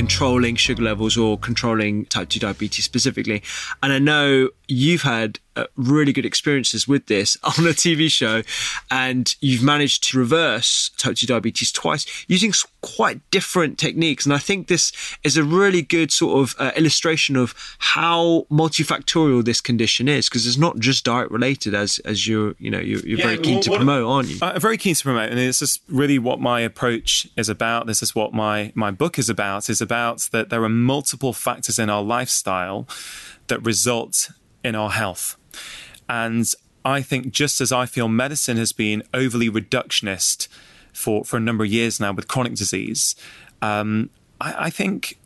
controlling sugar levels or controlling type 2 diabetes specifically. And I know you've had uh, really good experiences with this on a TV show, and you've managed to reverse type 2 diabetes twice using quite different techniques. And I think this is a really good sort of uh, illustration of how multifactorial this condition is, because it's not just diet related, as as you're you know you're, you're yeah, very keen well, to promote, aren't you? I'm very keen to promote, and this is really what my approach is about. This is what my my book is about. Is about that there are multiple factors in our lifestyle that result in our health. And I think just as I feel medicine has been overly reductionist for, for a number of years now with chronic disease, um, I, I think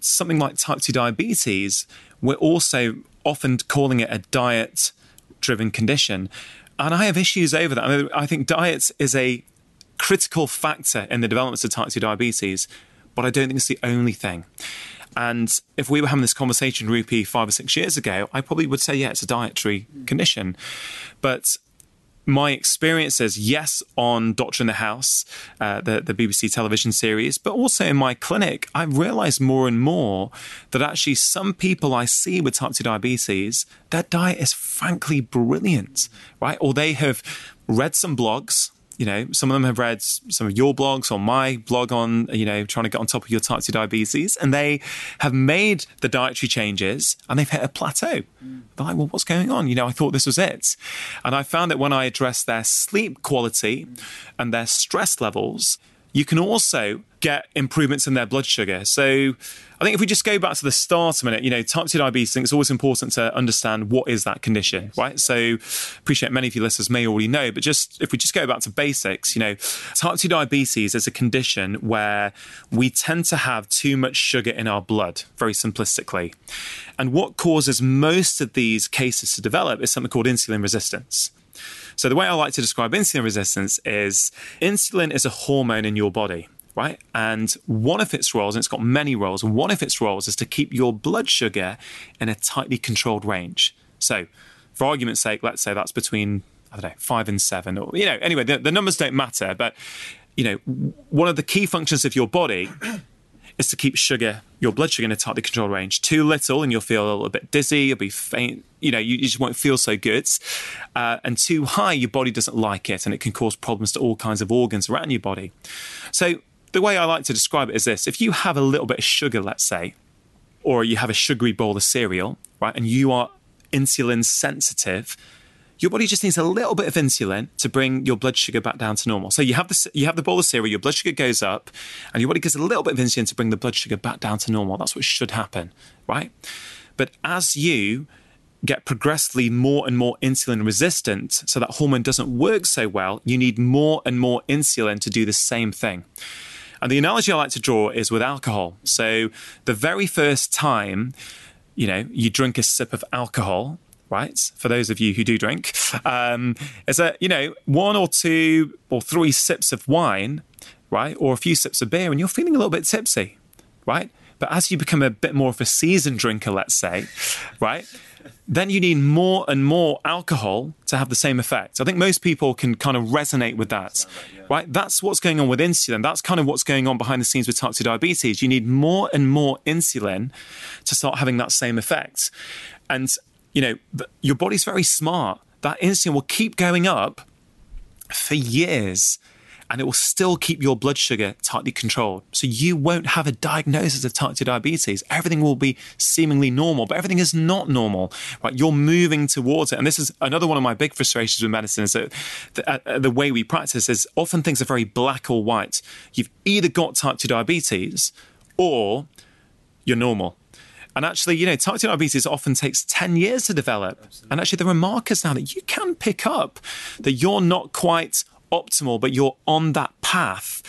something like type 2 diabetes, we're also often calling it a diet driven condition. And I have issues over that. I, mean, I think diet is a critical factor in the development of type 2 diabetes, but I don't think it's the only thing. And if we were having this conversation, Rupy, five or six years ago, I probably would say, yeah, it's a dietary condition. But my experience experiences, yes, on Doctor in the House, uh, the, the BBC television series, but also in my clinic, I've realized more and more that actually some people I see with type 2 diabetes, their diet is frankly brilliant, right? Or they have read some blogs you know, some of them have read some of your blogs or my blog on, you know, trying to get on top of your type 2 diabetes, and they have made the dietary changes and they've hit a plateau. Mm. They're like, well, what's going on? You know, I thought this was it. And I found that when I address their sleep quality mm. and their stress levels, you can also get improvements in their blood sugar. So I think if we just go back to the start a minute, you know, type 2 diabetes, I think it's always important to understand what is that condition, yes. right? So appreciate many of you listeners may already know, but just if we just go back to basics, you know, type 2 diabetes is a condition where we tend to have too much sugar in our blood, very simplistically. And what causes most of these cases to develop is something called insulin resistance. So the way I like to describe insulin resistance is insulin is a hormone in your body right? And one of its roles, and it's got many roles, one of its roles is to keep your blood sugar in a tightly controlled range. So, for argument's sake, let's say that's between, I don't know, five and seven, or, you know, anyway, the, the numbers don't matter, but, you know, one of the key functions of your body is to keep sugar, your blood sugar in a tightly controlled range. Too little, and you'll feel a little bit dizzy, you'll be faint, you know, you, you just won't feel so good. Uh, and too high, your body doesn't like it, and it can cause problems to all kinds of organs around your body. So, the way I like to describe it is this if you have a little bit of sugar, let's say, or you have a sugary bowl of cereal, right, and you are insulin sensitive, your body just needs a little bit of insulin to bring your blood sugar back down to normal. So you have the you have the bowl of cereal, your blood sugar goes up, and your body gets a little bit of insulin to bring the blood sugar back down to normal. That's what should happen, right? But as you get progressively more and more insulin resistant, so that hormone doesn't work so well, you need more and more insulin to do the same thing. And the analogy I like to draw is with alcohol. So the very first time, you know, you drink a sip of alcohol, right? For those of you who do drink, um, is that, you know, one or two or three sips of wine, right? Or a few sips of beer and you're feeling a little bit tipsy, right? But as you become a bit more of a seasoned drinker, let's say, right? then you need more and more alcohol to have the same effect. I think most people can kind of resonate with that, right? That's what's going on with insulin. That's kind of what's going on behind the scenes with type 2 diabetes. You need more and more insulin to start having that same effect. And, you know, your body's very smart. That insulin will keep going up for years and it will still keep your blood sugar tightly controlled. So you won't have a diagnosis of type 2 diabetes. Everything will be seemingly normal, but everything is not normal, right? You're moving towards it. And this is another one of my big frustrations with medicine is that the, uh, the way we practice is often things are very black or white. You've either got type 2 diabetes or you're normal. And actually, you know, type 2 diabetes often takes 10 years to develop. Absolutely. And actually, there are markers now that you can pick up that you're not quite optimal, but you're on that path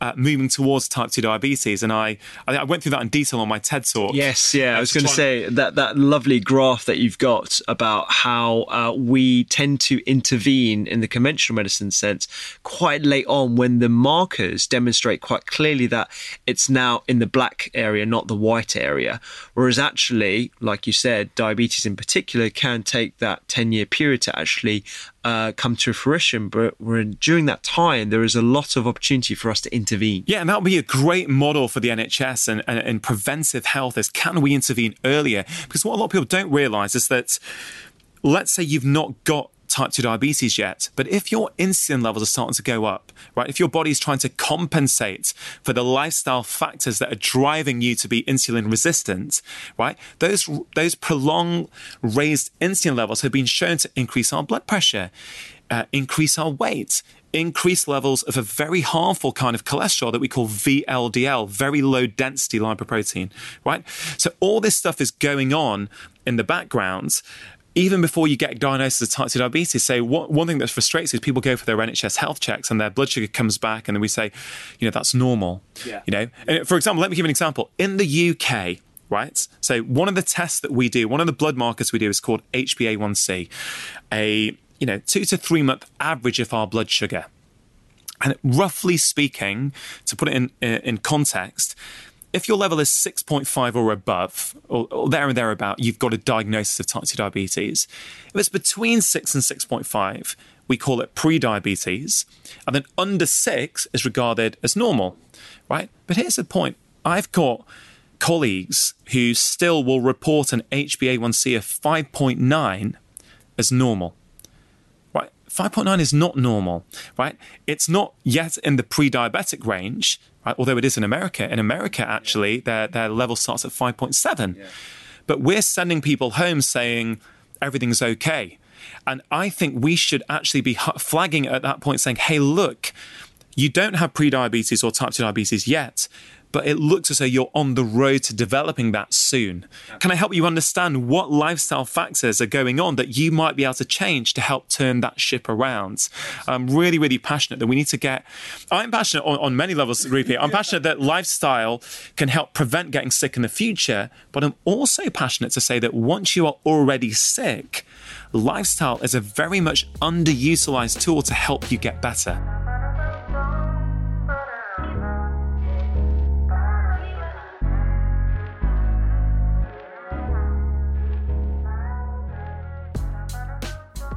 uh, moving towards type 2 diabetes. And I, I went through that in detail on my TED talk. Yes, yeah. I was going to say that, that lovely graph that you've got about how uh, we tend to intervene in the conventional medicine sense quite late on when the markers demonstrate quite clearly that it's now in the black area, not the white area. Whereas actually, like you said, diabetes in particular can take that 10 year period to actually uh, come to fruition. But during that time, there is a lot of opportunity for us to intervene. Yeah, and that would be a great model for the NHS and, and, and preventive health is can we intervene earlier? Because what a lot of people don't realise is that let's say you've not got type 2 diabetes yet, but if your insulin levels are starting to go up, right, if your body is trying to compensate for the lifestyle factors that are driving you to be insulin resistant, right, those, those prolonged raised insulin levels have been shown to increase our blood pressure, uh, increase our weight, increase levels of a very harmful kind of cholesterol that we call VLDL, very low density lipoprotein, right? So all this stuff is going on in the background even before you get diagnosed as type 2 diabetes, say what, one thing that frustrates is people go for their NHS health checks and their blood sugar comes back, and then we say, you know, that's normal. Yeah. You know, and for example, let me give you an example. In the UK, right? So one of the tests that we do, one of the blood markers we do is called HbA1c, a you know two to three month average of our blood sugar. And roughly speaking, to put it in uh, in context, if your level is 6.5 or above, or, or there and thereabout, you've got a diagnosis of type 2 diabetes. If it's between 6 and 6.5, we call it pre-diabetes. And then under 6 is regarded as normal, right? But here's the point. I've got colleagues who still will report an HbA1c of 5.9 as normal. Right? 5.9 is not normal, right? It's not yet in the pre-diabetic range, right? Although it is in America. In America, actually, their, their level starts at 5.7. Yeah. But we're sending people home saying everything's okay. And I think we should actually be flagging at that point saying, hey, look, you don't have prediabetes or type 2 diabetes yet, but it looks as though you're on the road to developing that soon. Can I help you understand what lifestyle factors are going on that you might be able to change to help turn that ship around? I'm really, really passionate that we need to get. I'm passionate on, on many levels, Rupy. I'm passionate that lifestyle can help prevent getting sick in the future, but I'm also passionate to say that once you are already sick, lifestyle is a very much underutilized tool to help you get better.